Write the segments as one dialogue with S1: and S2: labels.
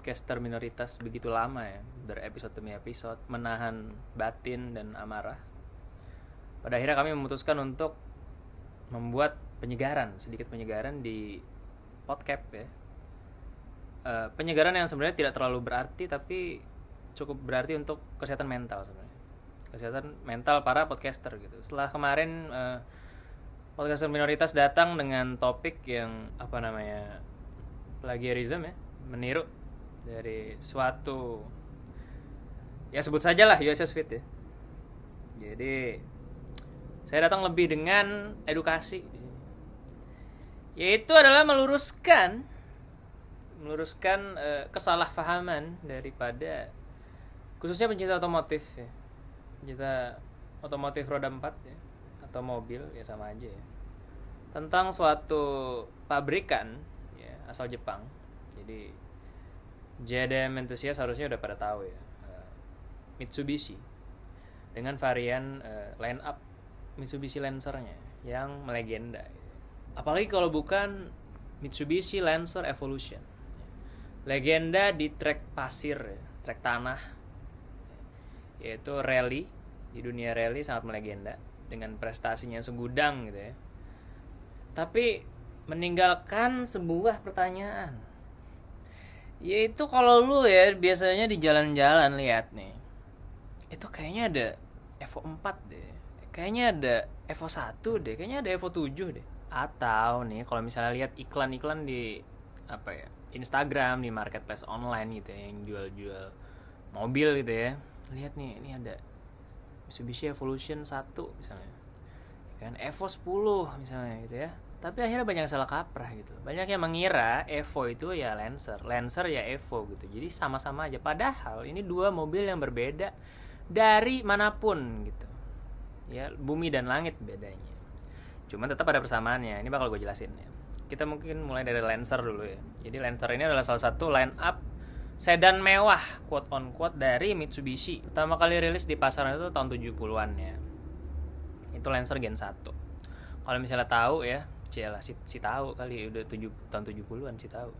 S1: podcaster minoritas begitu lama ya berepisode demi episode menahan batin dan amarah. Pada akhirnya kami memutuskan untuk membuat penyegaran sedikit penyegaran di podcast ya. Eh, penyegaran yang sebenarnya tidak terlalu berarti tapi cukup berarti untuk kesehatan mental sebenarnya. Kesehatan mental para podcaster gitu. Setelah kemarin eh, podcaster minoritas datang dengan topik yang apa namanya plagiarism ya meniru dari suatu ya sebut saja lah USS Fit ya. Jadi saya datang lebih dengan edukasi yaitu adalah meluruskan meluruskan eh, kesalahpahaman daripada khususnya pencinta otomotif ya. Pencinta otomotif roda 4 ya atau mobil ya sama aja ya. Tentang suatu pabrikan ya asal Jepang. Jadi JDM entusias harusnya udah pada tahu ya. Eh, Mitsubishi. Dengan varian eh, line up Mitsubishi Lancernya yang melegenda. Apalagi kalau bukan Mitsubishi Lancer Evolution. Legenda di trek pasir ya, trek tanah. Yaitu rally di dunia rally sangat melegenda dengan prestasinya segudang gitu ya. Tapi meninggalkan sebuah pertanyaan yaitu kalau lu ya biasanya di jalan-jalan lihat nih. Itu kayaknya ada Evo 4 deh. Kayaknya ada Evo 1 deh. Kayaknya ada Evo 7 deh. Atau nih kalau misalnya lihat iklan-iklan di apa ya Instagram di marketplace online gitu ya yang jual-jual mobil gitu ya. Lihat nih ini ada Mitsubishi Evolution 1 misalnya. Kan Evo 10 misalnya gitu ya tapi akhirnya banyak salah kaprah gitu. Banyak yang mengira Evo itu ya Lancer. Lancer ya Evo gitu. Jadi sama-sama aja. Padahal ini dua mobil yang berbeda dari mana pun gitu. Ya bumi dan langit bedanya. Cuman tetap ada persamaannya. Ini bakal gue jelasin ya. Kita mungkin mulai dari Lancer dulu ya. Jadi Lancer ini adalah salah satu line up sedan mewah quote on quote dari Mitsubishi. Pertama kali rilis di pasaran itu tahun 70-an ya. Itu Lancer Gen 1 kalau misalnya tahu ya Cila si, si tahu kali udah tujuh tahun 70-an si tahu.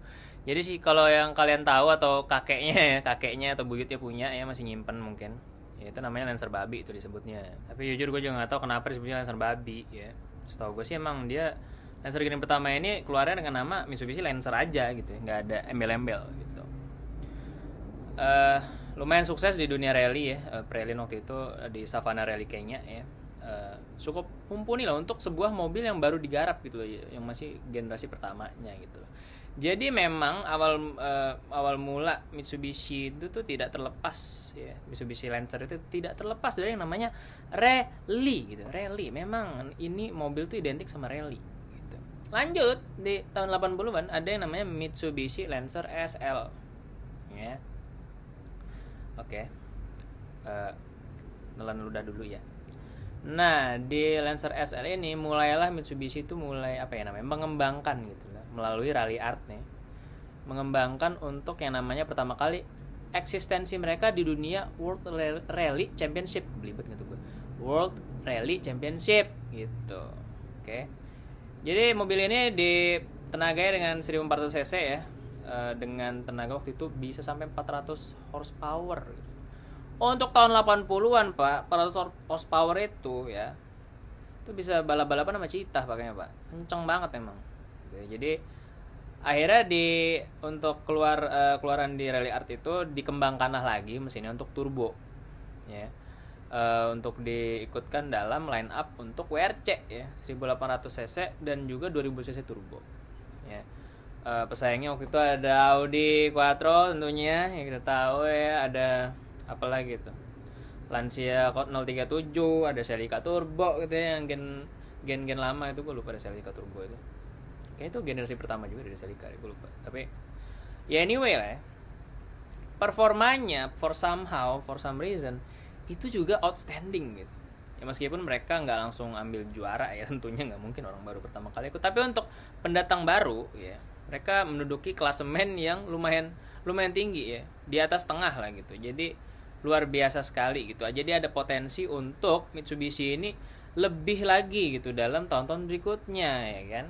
S1: Jadi sih kalau yang kalian tahu atau kakeknya ya kakeknya atau buyutnya punya ya masih nyimpen mungkin. Ya itu namanya Lancer babi itu disebutnya. Tapi jujur gue juga nggak tahu kenapa disebutnya Lancer babi ya. Setahu gue sih emang dia Lancer Gen pertama ini keluarnya dengan nama Mitsubishi Lancer aja gitu ya nggak ada embel-embel gitu. Uh, lumayan sukses di dunia rally ya uh, Prelin waktu itu di Savannah Rally Kenya ya uh, cukup mumpuni lah untuk sebuah mobil yang baru digarap gitu loh yang masih generasi pertamanya gitu loh. Jadi memang awal uh, awal mula Mitsubishi itu tuh tidak terlepas ya Mitsubishi Lancer itu tidak terlepas dari yang namanya rally gitu. Rally memang ini mobil tuh identik sama rally gitu. Lanjut di tahun 80-an ada yang namanya Mitsubishi Lancer SL ya. Oke. Okay. Uh, nelan ludah dulu ya. Nah, di Lancer SL ini mulailah Mitsubishi itu mulai apa ya namanya? mengembangkan gitu lah melalui rally art nih. Mengembangkan untuk yang namanya pertama kali eksistensi mereka di dunia World Rally Championship. Belibet gitu gue. World Rally Championship gitu. Oke. Jadi mobil ini di tenaganya dengan 1400 cc ya. dengan tenaga waktu itu bisa sampai 400 horsepower gitu untuk tahun 80-an pak 400 horsepower itu ya itu bisa balap-balapan sama citah pakainya pak. Kenceng banget emang. Jadi akhirnya di untuk keluar uh, keluaran di rally art itu dikembangkanlah lagi mesinnya untuk turbo ya. Uh, untuk diikutkan dalam line up untuk WRC ya 1800 cc dan juga 2000 cc turbo ya. Uh, pesaingnya waktu itu ada Audi Quattro tentunya yang kita tahu ya ada apalagi tuh Lancia 037 ada Celica Turbo gitu ya yang gen gen gen lama itu gue lupa ada Celica Turbo itu. Kayak itu generasi pertama juga dari Celica gue lupa. Tapi ya anyway lah ya. Performanya for somehow for some reason itu juga outstanding gitu. Ya meskipun mereka nggak langsung ambil juara ya tentunya nggak mungkin orang baru pertama kali ikut. Tapi untuk pendatang baru ya mereka menduduki klasemen yang lumayan lumayan tinggi ya di atas tengah lah gitu. Jadi luar biasa sekali gitu. Jadi ada potensi untuk Mitsubishi ini lebih lagi gitu dalam tahun-tahun berikutnya ya kan?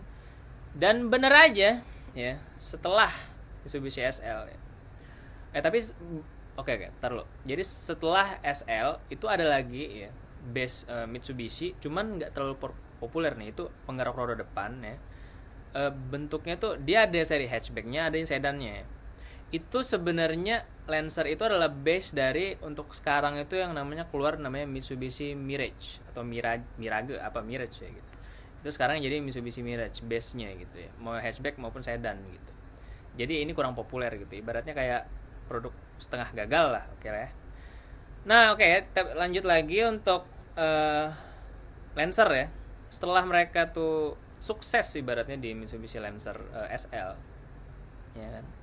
S1: Dan bener aja ya setelah Mitsubishi SL ya. eh tapi oke oke tar lo jadi setelah SL itu ada lagi ya base uh, Mitsubishi cuman nggak terlalu populer nih. Itu penggerak roda depan ya. Uh, bentuknya tuh dia ada seri hatchbacknya ada yang sedannya itu sebenarnya Lancer itu adalah base dari untuk sekarang itu yang namanya keluar namanya Mitsubishi Mirage atau Mirage Mirage apa Mirage ya gitu. Itu sekarang jadi Mitsubishi Mirage base-nya gitu ya. Mau hatchback maupun sedan gitu. Jadi ini kurang populer gitu. Ibaratnya kayak produk setengah gagal lah oke okay lah ya. Nah oke okay, lanjut lagi untuk uh, Lancer ya. Setelah mereka tuh sukses ibaratnya di Mitsubishi Lancer uh, eh, SL ya kan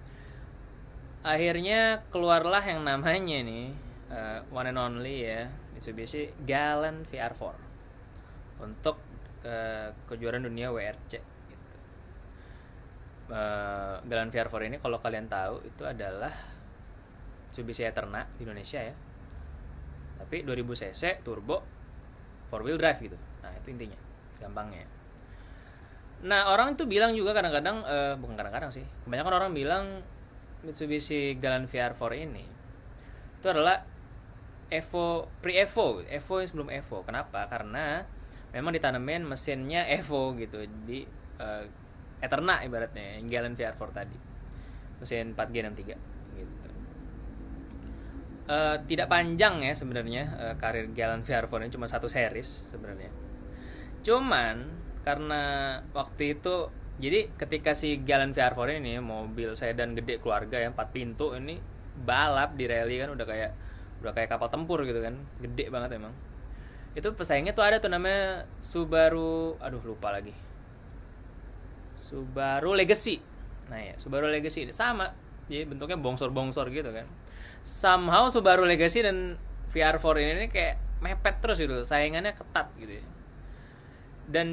S1: akhirnya keluarlah yang namanya nih uh, one and only ya Mitsubishi Galant VR4 untuk uh, kejuaraan dunia WRC gitu. uh, Galant VR4 ini kalau kalian tahu itu adalah Mitsubishi Eterna di Indonesia ya. Tapi 2000 cc turbo four wheel drive gitu. Nah itu intinya gampangnya. Nah orang itu bilang juga kadang-kadang uh, bukan kadang-kadang sih kebanyakan orang bilang Mitsubishi Galant VR4 ini itu adalah Evo pre Evo Evo yang sebelum Evo. Kenapa? Karena memang ditanemin mesinnya Evo gitu di uh, Eterna ibaratnya yang Galant VR4 tadi. Mesin 4G63 Uh, tidak panjang ya sebenarnya uh, karir Galant VR4 ini cuma satu series sebenarnya. Cuman karena waktu itu jadi ketika si Galant VR4 ini mobil sedan gede keluarga yang 4 pintu ini balap di rally kan udah kayak udah kayak kapal tempur gitu kan. Gede banget emang. Itu pesaingnya tuh ada tuh namanya Subaru aduh lupa lagi. Subaru Legacy. Nah ya Subaru Legacy. Sama jadi bentuknya bongsor-bongsor gitu kan. Somehow Subaru Legacy dan VR4 ini kayak mepet terus gitu saingannya ketat gitu ya. dan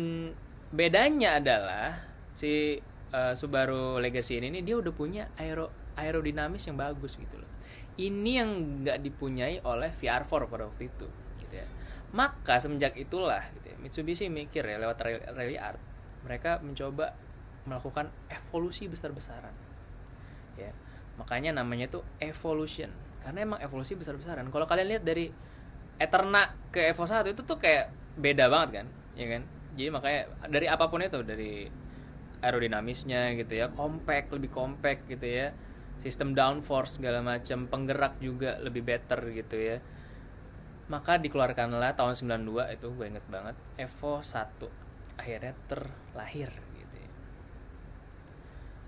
S1: bedanya adalah si uh, Subaru Legacy ini, ini dia udah punya aero aerodinamis yang bagus gitu loh. Ini yang nggak dipunyai oleh VR4 pada waktu itu gitu ya. Maka semenjak itulah gitu ya, Mitsubishi mikir ya lewat Rally Art mereka mencoba melakukan evolusi besar-besaran ya. Makanya namanya tuh evolution karena emang evolusi besar-besaran. Kalau kalian lihat dari Eterna ke Evo 1 itu tuh kayak beda banget kan ya kan? Jadi makanya dari apa pun itu dari aerodinamisnya gitu ya compact lebih compact gitu ya sistem downforce segala macam penggerak juga lebih better gitu ya maka dikeluarkanlah tahun 92 itu gue inget banget Evo 1 akhirnya terlahir gitu ya.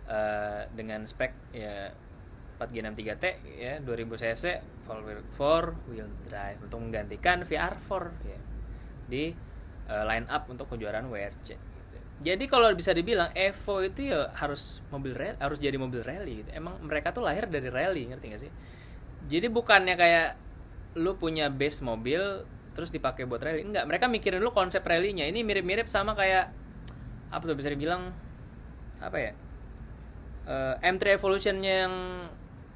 S1: Uh, dengan spek ya 4G63T ya 2000 cc four wheel, four wheel drive untuk menggantikan VR4 ya di uh, line up untuk kejuaraan WRC. Jadi kalau bisa dibilang Evo itu ya harus mobil rally, harus jadi mobil rally gitu. Emang mereka tuh lahir dari rally, ngerti gak sih? Jadi bukannya kayak lu punya base mobil terus dipakai buat rally. Enggak, mereka mikirin dulu konsep rally-nya. Ini mirip-mirip sama kayak apa tuh bisa dibilang apa ya? Uh, M3 Evolution yang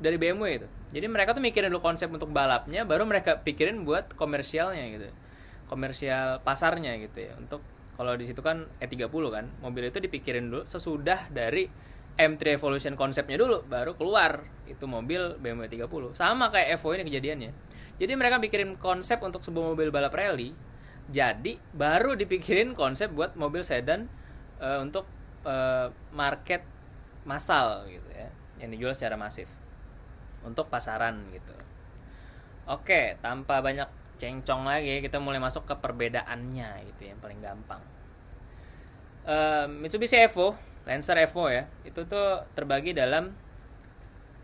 S1: dari BMW itu jadi mereka tuh mikirin dulu konsep untuk balapnya baru mereka pikirin buat komersialnya gitu komersial pasarnya gitu ya untuk kalau di situ kan E30 kan mobil itu dipikirin dulu sesudah dari M3 Evolution konsepnya dulu baru keluar itu mobil BMW 30 sama kayak Evo ini kejadiannya jadi mereka pikirin konsep untuk sebuah mobil balap rally jadi baru dipikirin konsep buat mobil sedan uh, untuk uh, market massal gitu ya yang dijual secara masif untuk pasaran gitu. Oke, tanpa banyak cengcong lagi, kita mulai masuk ke perbedaannya gitu yang paling gampang. Uh, Mitsubishi Evo, Lancer Evo ya, itu tuh terbagi dalam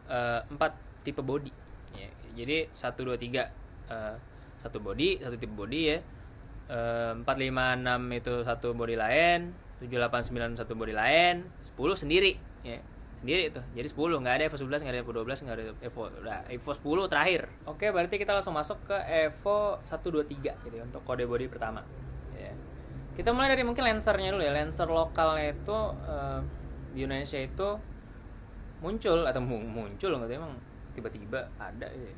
S1: uh, empat tipe body. Ya, jadi satu dua tiga uh, satu body, satu tipe body ya. Empat lima enam itu satu body lain, tujuh delapan sembilan satu body lain, sepuluh sendiri. Ya sendiri itu jadi 10 nggak ada Evo 11 nggak ada Evo 12 nggak ada Evo udah Evo 10 terakhir oke berarti kita langsung masuk ke Evo 123 gitu ya, untuk kode body pertama ya. kita mulai dari mungkin lensernya dulu ya lenser lokalnya itu uh, di Indonesia itu muncul atau muncul nggak tahu emang tiba-tiba ada ya.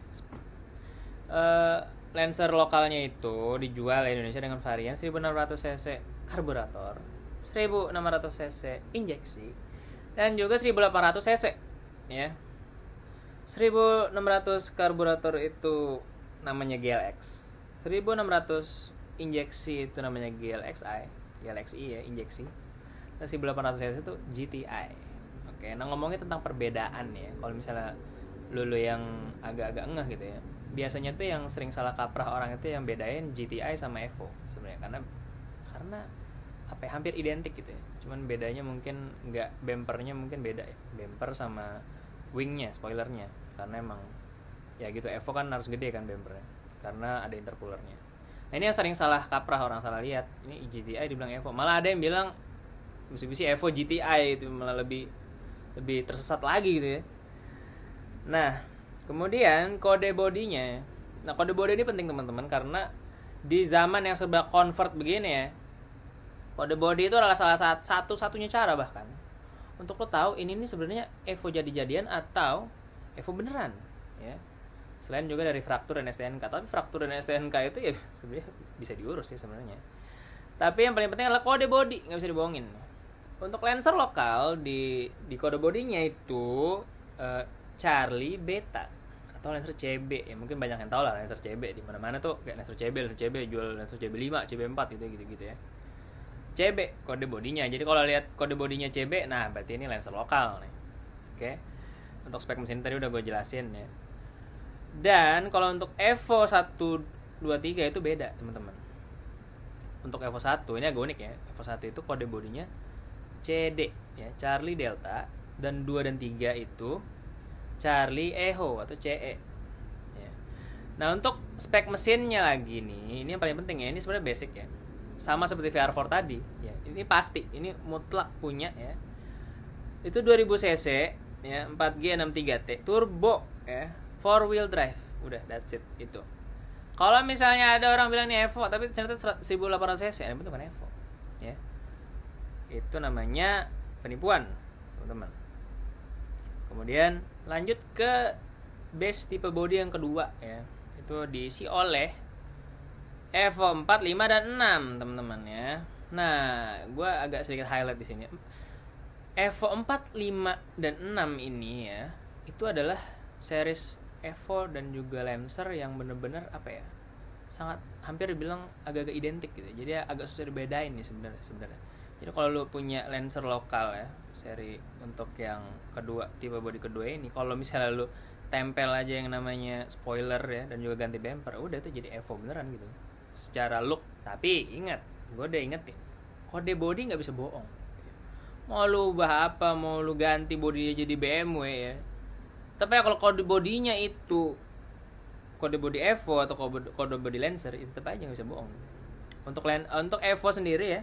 S1: Uh, Lancer lokalnya itu dijual di Indonesia dengan varian 1600 cc karburator 1600 cc injeksi dan juga 1800 cc ya. 1600 karburator itu namanya GLX 1600 injeksi itu namanya GLXI GLXI ya injeksi. Dan 1800 cc itu GTI oke nah ngomongnya tentang perbedaan ya. Kalau misalnya lulu yang agak-agak engah gitu ya. Biasanya tuh yang sering salah kaprah orang itu yang bedain GTI sama Evo sebenarnya. Karena karena apa ya, hampir identik gitu ya. Cuman bedanya mungkin nggak bumpernya mungkin beda ya. Bumper sama wingnya spoilernya. Karena emang ya gitu Evo kan harus gede kan bumpernya. Karena ada intercoolernya. Nah ini yang sering salah kaprah orang salah lihat. Ini GTI dibilang Evo. Malah ada yang bilang Mitsubishi Evo GTI itu malah lebih lebih tersesat lagi gitu ya. Nah kemudian kode bodinya. Nah kode body ini penting teman-teman karena di zaman yang serba convert begini ya kode body itu adalah salah satu satunya cara bahkan. Untuk lo tahu ini nih sebenarnya Evo jadi-jadian atau Evo beneran ya. Selain juga dari fraktur dan STNK tapi fraktur dan STNK itu ya sebenarnya bisa diurus sih sebenarnya. Tapi yang paling penting adalah kode body nggak bisa dibohongin. Untuk lancer lokal di di kode bodinya itu uh, Charlie Beta atau Lancer CB ya mungkin banyak yang tahu lah Lancer CB di mana mana tuh. Kayak Lancer CB Lancer CB jual Lancer CB 5 CB 4 gitu gitu gitu ya CB kode bodinya jadi kalau lihat kode bodinya CB nah berarti ini Lancer lokal nih oke untuk spek mesin tadi udah gue jelasin ya dan kalau untuk Evo 123 itu beda teman-teman untuk Evo 1 ini agak unik ya Evo 1 itu kode bodinya CD ya Charlie Delta dan 2 dan 3 itu Charlie Echo atau CE. Ya. Nah untuk spek mesinnya lagi nih, ini yang paling penting ya. Ini sebenarnya basic ya. Sama seperti VR4 tadi. Ya, ini pasti, ini mutlak punya ya. Itu 2000 cc ya 4G 63T turbo ya 4 wheel drive. Udah that's it itu. Kalau misalnya ada orang bilang ini Evo tapi ternyata 1800 cc ini bukan Evo ya. Itu namanya penipuan teman-teman. Kemudian lanjut ke base tipe body yang kedua ya. Itu diisi oleh Evo 4, 5 dan 6 teman-teman ya. Nah gue agak sedikit highlight di sini. Evo 4, 5 dan 6 ini ya itu adalah series Evo dan juga Lancer yang bener-bener apa ya sangat hampir dibilang agak-agak identik gitu. Jadi agak susah dibedain nih sebenarnya sebenarnya. Jadi kalau lu punya Lancer lokal ya seri untuk yang kedua tipe body kedua ini kalau misalnya lu tempel aja yang namanya spoiler ya dan juga ganti bumper udah itu jadi Evo beneran gitu secara look tapi ingat gue udah inget ya kode body nggak bisa bohong. Mau lu ubah apa mau lu ganti bodinya jadi BMW ya. Tapi ya kalau kode bodinya itu kode body Evo atau kode, kode body Lancer itu tetap aja nggak bisa bohong. Untuk untuk Evo sendiri ya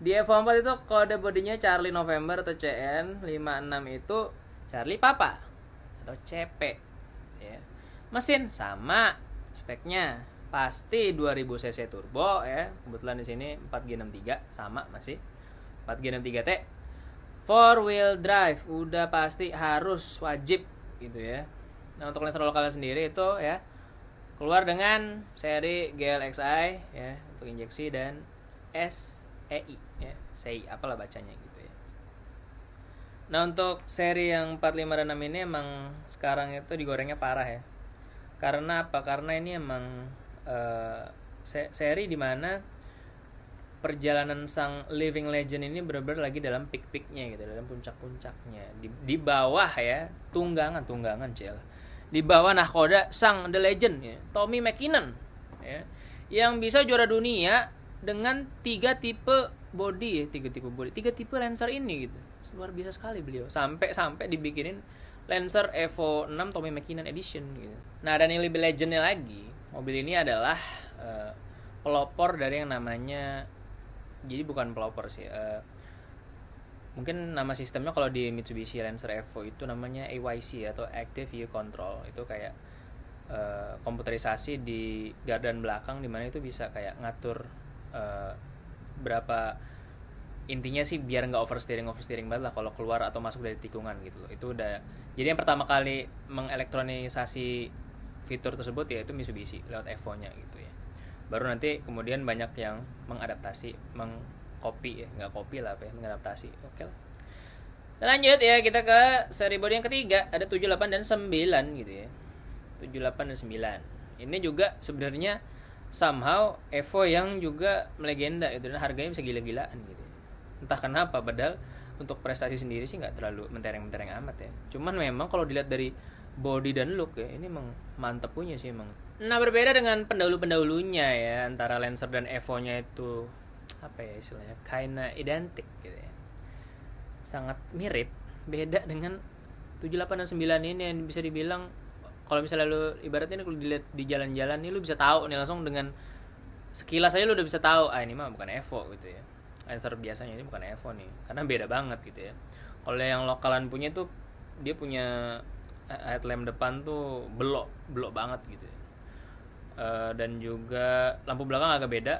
S1: di F4 itu kode bodinya Charlie November atau CN 56 itu Charlie Papa atau CP ya. mesin sama speknya pasti 2000 cc turbo ya. Kebetulan di sini 4G63 sama masih. 4G63T four wheel drive udah pasti harus wajib gitu ya. Nah untuk listrik lokal sendiri itu ya keluar dengan seri GLXI ya untuk injeksi dan SEI ya say apalah bacanya gitu ya. Nah untuk seri yang 45 dan 6 ini emang sekarang itu digorengnya parah ya. Karena apa? Karena ini emang uh, seri di mana perjalanan sang living legend ini benar-benar lagi dalam peak-peaknya gitu dalam puncak-puncaknya. Di, di bawah ya tunggangan tunggangan cel. Di bawah nahkoda sang the legend ya Tommy McKinnon ya yang bisa juara dunia dengan tiga tipe body ya tiga tipe body tiga tipe Lancer ini gitu. Luar biasa sekali beliau. Sampai sampai dibikinin Lancer Evo 6 Tommy McKinnon Edition gitu. Nah dan yang lebih legendnya lagi mobil ini adalah uh, pelopor dari yang namanya jadi bukan pelopor sih uh, mungkin nama sistemnya kalau di Mitsubishi Lancer Evo itu namanya AYC atau Active View Control. Itu kayak uh, komputerisasi di gardan belakang di mana itu bisa kayak ngatur uh, berapa intinya sih biar nggak oversteering oversteering banget lah kalau keluar atau masuk dari tikungan gitu. Loh itu udah jadi yang pertama kali mengelektronisasi fitur tersebut ya itu Mitsubishi lewat Evo-nya gitu ya. Baru nanti kemudian banyak yang mengadaptasi mengcopy ya nggak copy lah apa ya mengadaptasi. Oke lah. Lanjut ya kita ke seri body yang ketiga. Ada 78 dan 9 gitu ya. 78 dan 9 ini juga sebenarnya somehow Evo yang juga melegenda gitu dan harganya bisa gila-gilaan gitu. Entah kenapa padahal untuk prestasi sendiri sih nggak terlalu mentereng-mentereng amat ya. Cuman memang kalau dilihat dari body dan look ya ini emang mantep punya sih emang. Nah berbeda dengan pendahulu-pendahulunya ya antara Lancer dan Evo nya itu apa ya istilahnya kinda identik gitu ya. Sangat mirip beda dengan 78 dan 9 ini yang bisa dibilang kalau misalnya lu ibaratnya kalau dilihat di jalan-jalan nih lu bisa tahu nih langsung dengan sekilas aja lu udah bisa tahu ah ini mah bukan Evo gitu ya. Lancer biasanya ini bukan Evo nih karena beda banget gitu ya. Kalau yang lokalan punya tuh dia punya headlamp depan tuh belok belok banget gitu. Uh, dan juga lampu belakang agak beda.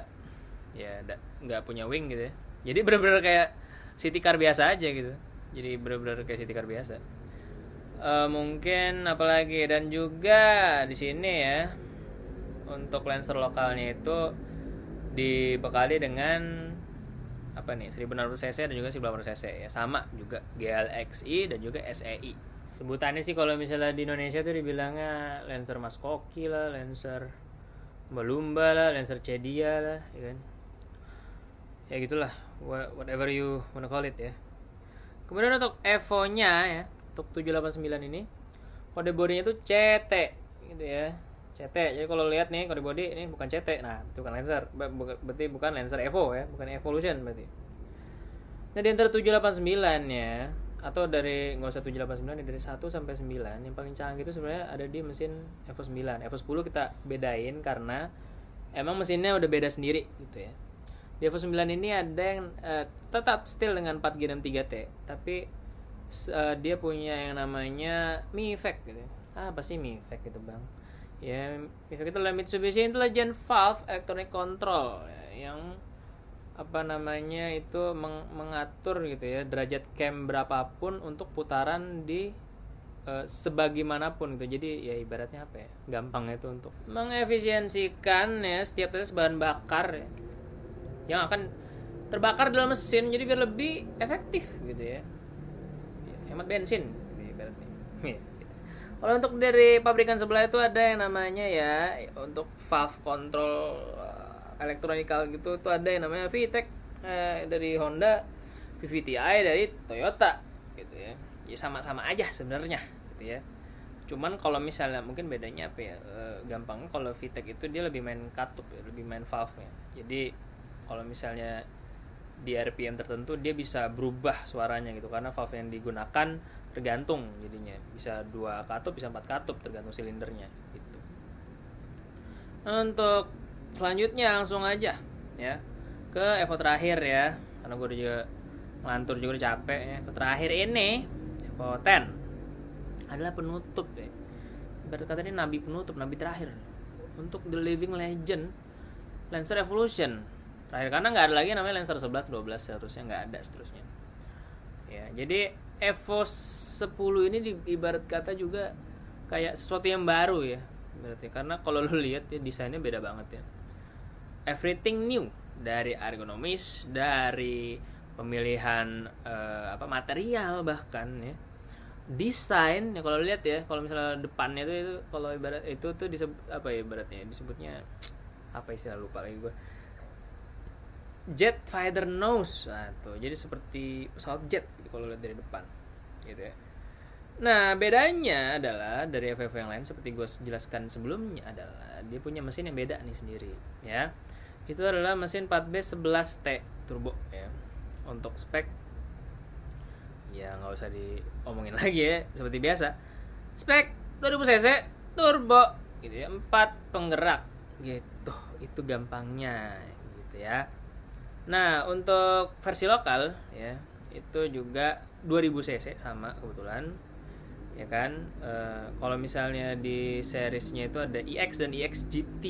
S1: Ya nggak punya wing gitu ya. Jadi bener-bener kayak city car biasa aja gitu. Jadi bener-bener kayak city car biasa. Uh, mungkin apalagi dan juga di sini ya untuk Lancer lokalnya itu dibekali dengan apa nih 1600 cc dan juga 1800 cc ya. Sama juga GLXI dan juga SEI sebutannya sih kalau misalnya di Indonesia tuh dibilangnya Lancer Maskoki lah Lancer Balumba lah Lancer Cedia lah ya kan? Ya gitulah whatever you wanna call it ya. Kemudian untuk Evo nya ya untuk 789 ini kode bodinya tuh CT gitu ya. CT jadi kalau lihat nih kode body ini bukan CT nah itu bukan Lancer berarti bukan Lancer Evo ya bukan Evolution berarti. Nah di antara 789 ya atau dari nggak usah 789 dari 1 sampai 9 yang paling canggih itu sebenarnya ada di mesin Evo 9 Evo 10 kita bedain karena emang mesinnya udah beda sendiri gitu ya. Di Evo 9 ini ada yang uh, tetap still dengan 4 G 3 T tapi uh, dia punya yang namanya Mi Effect gitu ah apa sih Mi Effect itu bang? Ya efek itu adalah Mitsubishi Intelligent Valve Electronic Control ya, yang apa namanya itu meng mengatur gitu ya derajat cam berapapun untuk putaran di uh, sebagaimanapun gitu. Jadi ya ibaratnya apa ya gampang itu untuk mengefisiensikan ya setiap tetes bahan bakar ya, yang akan terbakar dalam mesin jadi biar lebih efektif gitu ya, ya hemat bensin gitu ibaratnya. Kalau untuk dari pabrikan sebelah itu ada yang namanya ya untuk valve control elektronikal gitu itu ada yang namanya VTEC eh, dari Honda, VVTi dari Toyota gitu ya. Ya sama-sama aja sebenarnya gitu ya. Cuman kalau misalnya mungkin bedanya apa ya? E, gampangnya kalau VTEC itu dia lebih main katup ya, lebih main valve ya. Jadi kalau misalnya di RPM tertentu dia bisa berubah suaranya gitu karena valve yang digunakan tergantung jadinya bisa dua katup bisa empat katup tergantung silindernya gitu untuk selanjutnya langsung aja ya. Ke Evo terakhir ya. Karena gue juga ngelantur juga udah capek ya. Evo terakhir ini Evo 10 adalah penutup ya. Berkata ini nabi penutup nabi terakhir. Untuk the living legend Lancer Evolution. Terakhir karena nggak ada lagi namanya Lancer 11 12 seharusnya nggak ada seterusnya. Ya jadi Evo 10 ini di, ibarat kata juga kayak sesuatu yang baru ya. Berarti karena kalau lu lihat ya desainnya beda banget ya everything new. Dari ergonomis dari pemilihan uh, apa material bahkan ya. Desain ya kalau lihat ya kalau misalnya depannya itu itu kalau ibarat itu tuh disebut apa ya ibaratnya disebutnya apa istilah lupa lagi gue jet fighter nose. Nah, jadi seperti pesawat jet kalau lihat dari depan gitu ya. Nah bedanya adalah dari FF yang lain seperti gue jelaskan sebelumnya adalah dia punya mesin yang beda nih sendiri ya itu adalah mesin 4B 11T turbo ya. Untuk spek ya nggak usah diomongin lagi ya seperti biasa. Spek 2000 cc turbo gitu ya 4 penggerak gitu. Itu gampangnya gitu ya. Nah untuk versi lokal ya itu juga 2000 cc sama kebetulan ya kan? E, kalau misalnya di seriesnya itu ada EX dan EX GT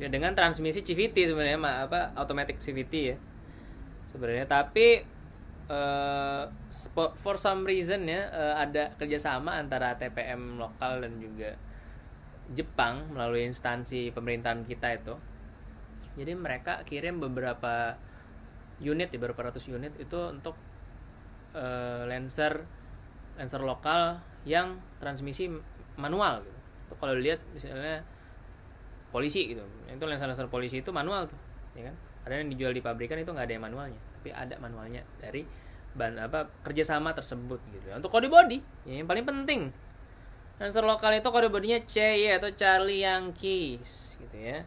S1: ya, dengan transmisi CVT sebenarnya ma, apa automatic CVT ya sebenarnya tapi uh, for some reason ya uh, ada kerjasama antara TPM lokal dan juga Jepang melalui instansi pemerintahan kita itu jadi mereka kirim beberapa unit ya beberapa ratus unit itu untuk uh, Lancer Lancer lokal yang transmisi manual gitu. Kalau lihat misalnya polisi gitu, itu Lancer-Lancer polisi itu manual tuh, ya kan? Ada yang dijual di pabrikan itu nggak ada yang manualnya, tapi ada manualnya dari ban apa kerjasama tersebut gitu. Untuk kode body, ya, yang paling penting Lancer lokal itu kode bodinya C ya atau Charlie Yankees gitu ya.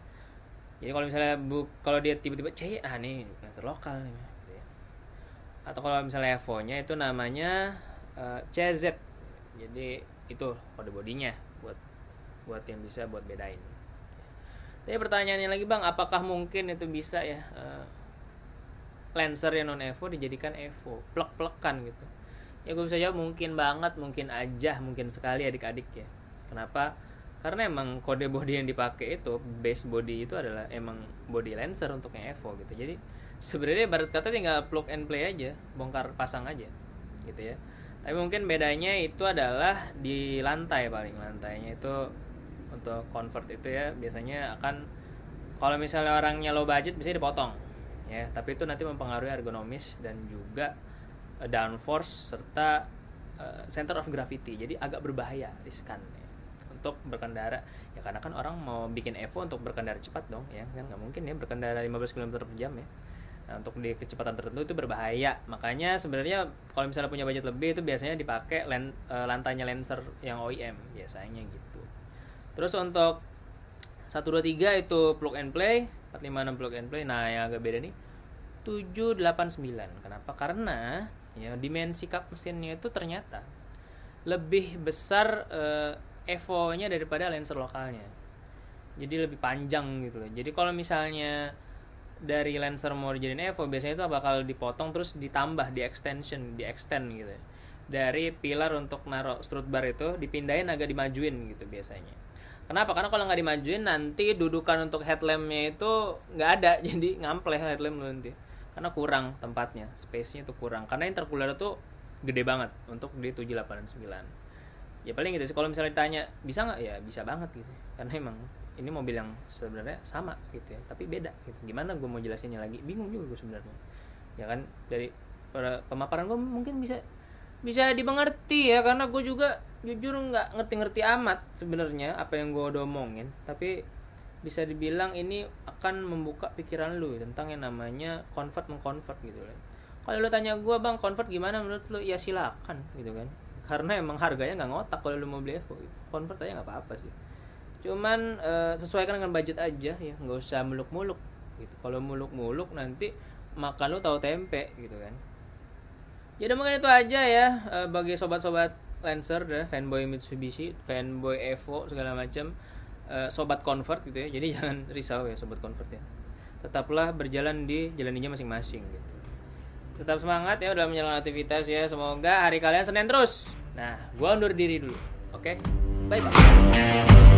S1: Jadi kalau misalnya bu kalau dia tiba-tiba C ah nih Lancer lokal nih. Gitu ya. Atau kalau misalnya Evo-nya itu namanya uh, eh, CZ. Jadi itu kode bodinya buat buat yang bisa buat bedain. Tapi pertanyaannya lagi bang, apakah mungkin itu bisa ya uh, Lancer yang non Evo dijadikan Evo, plek-plekan gitu? ya gue bisa jawab mungkin banget mungkin aja mungkin sekali adik-adik ya. Kenapa? Karena emang kode body yang dipakai itu base body itu adalah emang body lancer yang Evo gitu. Jadi sebenarnya barat kata tinggal plug and play aja bongkar pasang aja gitu ya. Tapi mungkin bedanya itu adalah di lantai paling lantainya itu untuk convert itu ya biasanya akan kalau misalnya orangnya low budget bisa dipotong ya. Tapi itu nanti mempengaruhi ergonomis dan juga uh, downforce serta uh, center of gravity. Jadi agak berbahaya riskan ya, untuk berkendara. Ya karena kan orang mau bikin Evo untuk berkendara cepat dong ya. Kan nggak mungkin ya berkendara 15 km per jam ya. Nah untuk di kecepatan tertentu itu berbahaya. Makanya sebenarnya kalau misalnya punya budget lebih itu biasanya dipakai uh, lantainya Lancer yang OEM biasanya gitu terus untuk 123 itu plug and play 456 plug and play. Nah yang agak beda nih 789 kenapa? Karena ya dimensi kap mesinnya itu ternyata lebih besar uh, Evo-nya daripada Lancer lokalnya. Jadi lebih panjang gitu loh. Jadi kalau misalnya dari Lancer mau dijadiin Evo biasanya itu bakal dipotong terus ditambah di extension di extend gitu. Dari pilar untuk naruh strut bar itu dipindahin agak dimajuin gitu biasanya Kenapa? Karena kalau nggak dimajuin nanti dudukan untuk headlampnya itu nggak ada, jadi ngampleh headlamp nanti. Karena kurang tempatnya. Space-nya tuh kurang. Karena intercooler tuh gede banget untuk di 789 ya paling gitu sih. Kalau misalnya ditanya bisa nggak? Ya bisa banget gitu. Karena emang ini mobil yang sebenarnya sama gitu ya. Tapi beda gitu. Gimana gue mau jelasinnya lagi? Bingung juga gue sebenarnya. Ya kan? Dari pemaparan gue mungkin bisa bisa dimengerti ya karena gue juga jujur nggak ngerti-ngerti amat sebenarnya apa yang gue udah omongin. Tapi bisa dibilang ini akan membuka pikiran lu tentang yang namanya convert mengconvert gitu kan. Kalau lu tanya gue bang convert gimana? Menurut lu ya silakan gitu kan. Karena emang harganya nggak ngotak kalau lu mau beli Evo gitu. convert aja nggak apa-apa sih. Cuman e, sesuaikan dengan budget aja ya nggak usah muluk-muluk gitu. Kalau muluk-muluk nanti makan lu tahu tempe gitu kan jadi mungkin itu aja ya e, bagi sobat-sobat Lancer deh fanboy Mitsubishi fanboy Evo segala macam uh, sobat convert gitu ya. Jadi jangan risau ya sobat convert ya. Tetaplah berjalan di jalan ninja masing-masing gitu. Tetap semangat ya dalam menjalankan aktivitas ya. Semoga hari kalian senin terus. Nah gua undur diri dulu. Oke? Okay? bye bye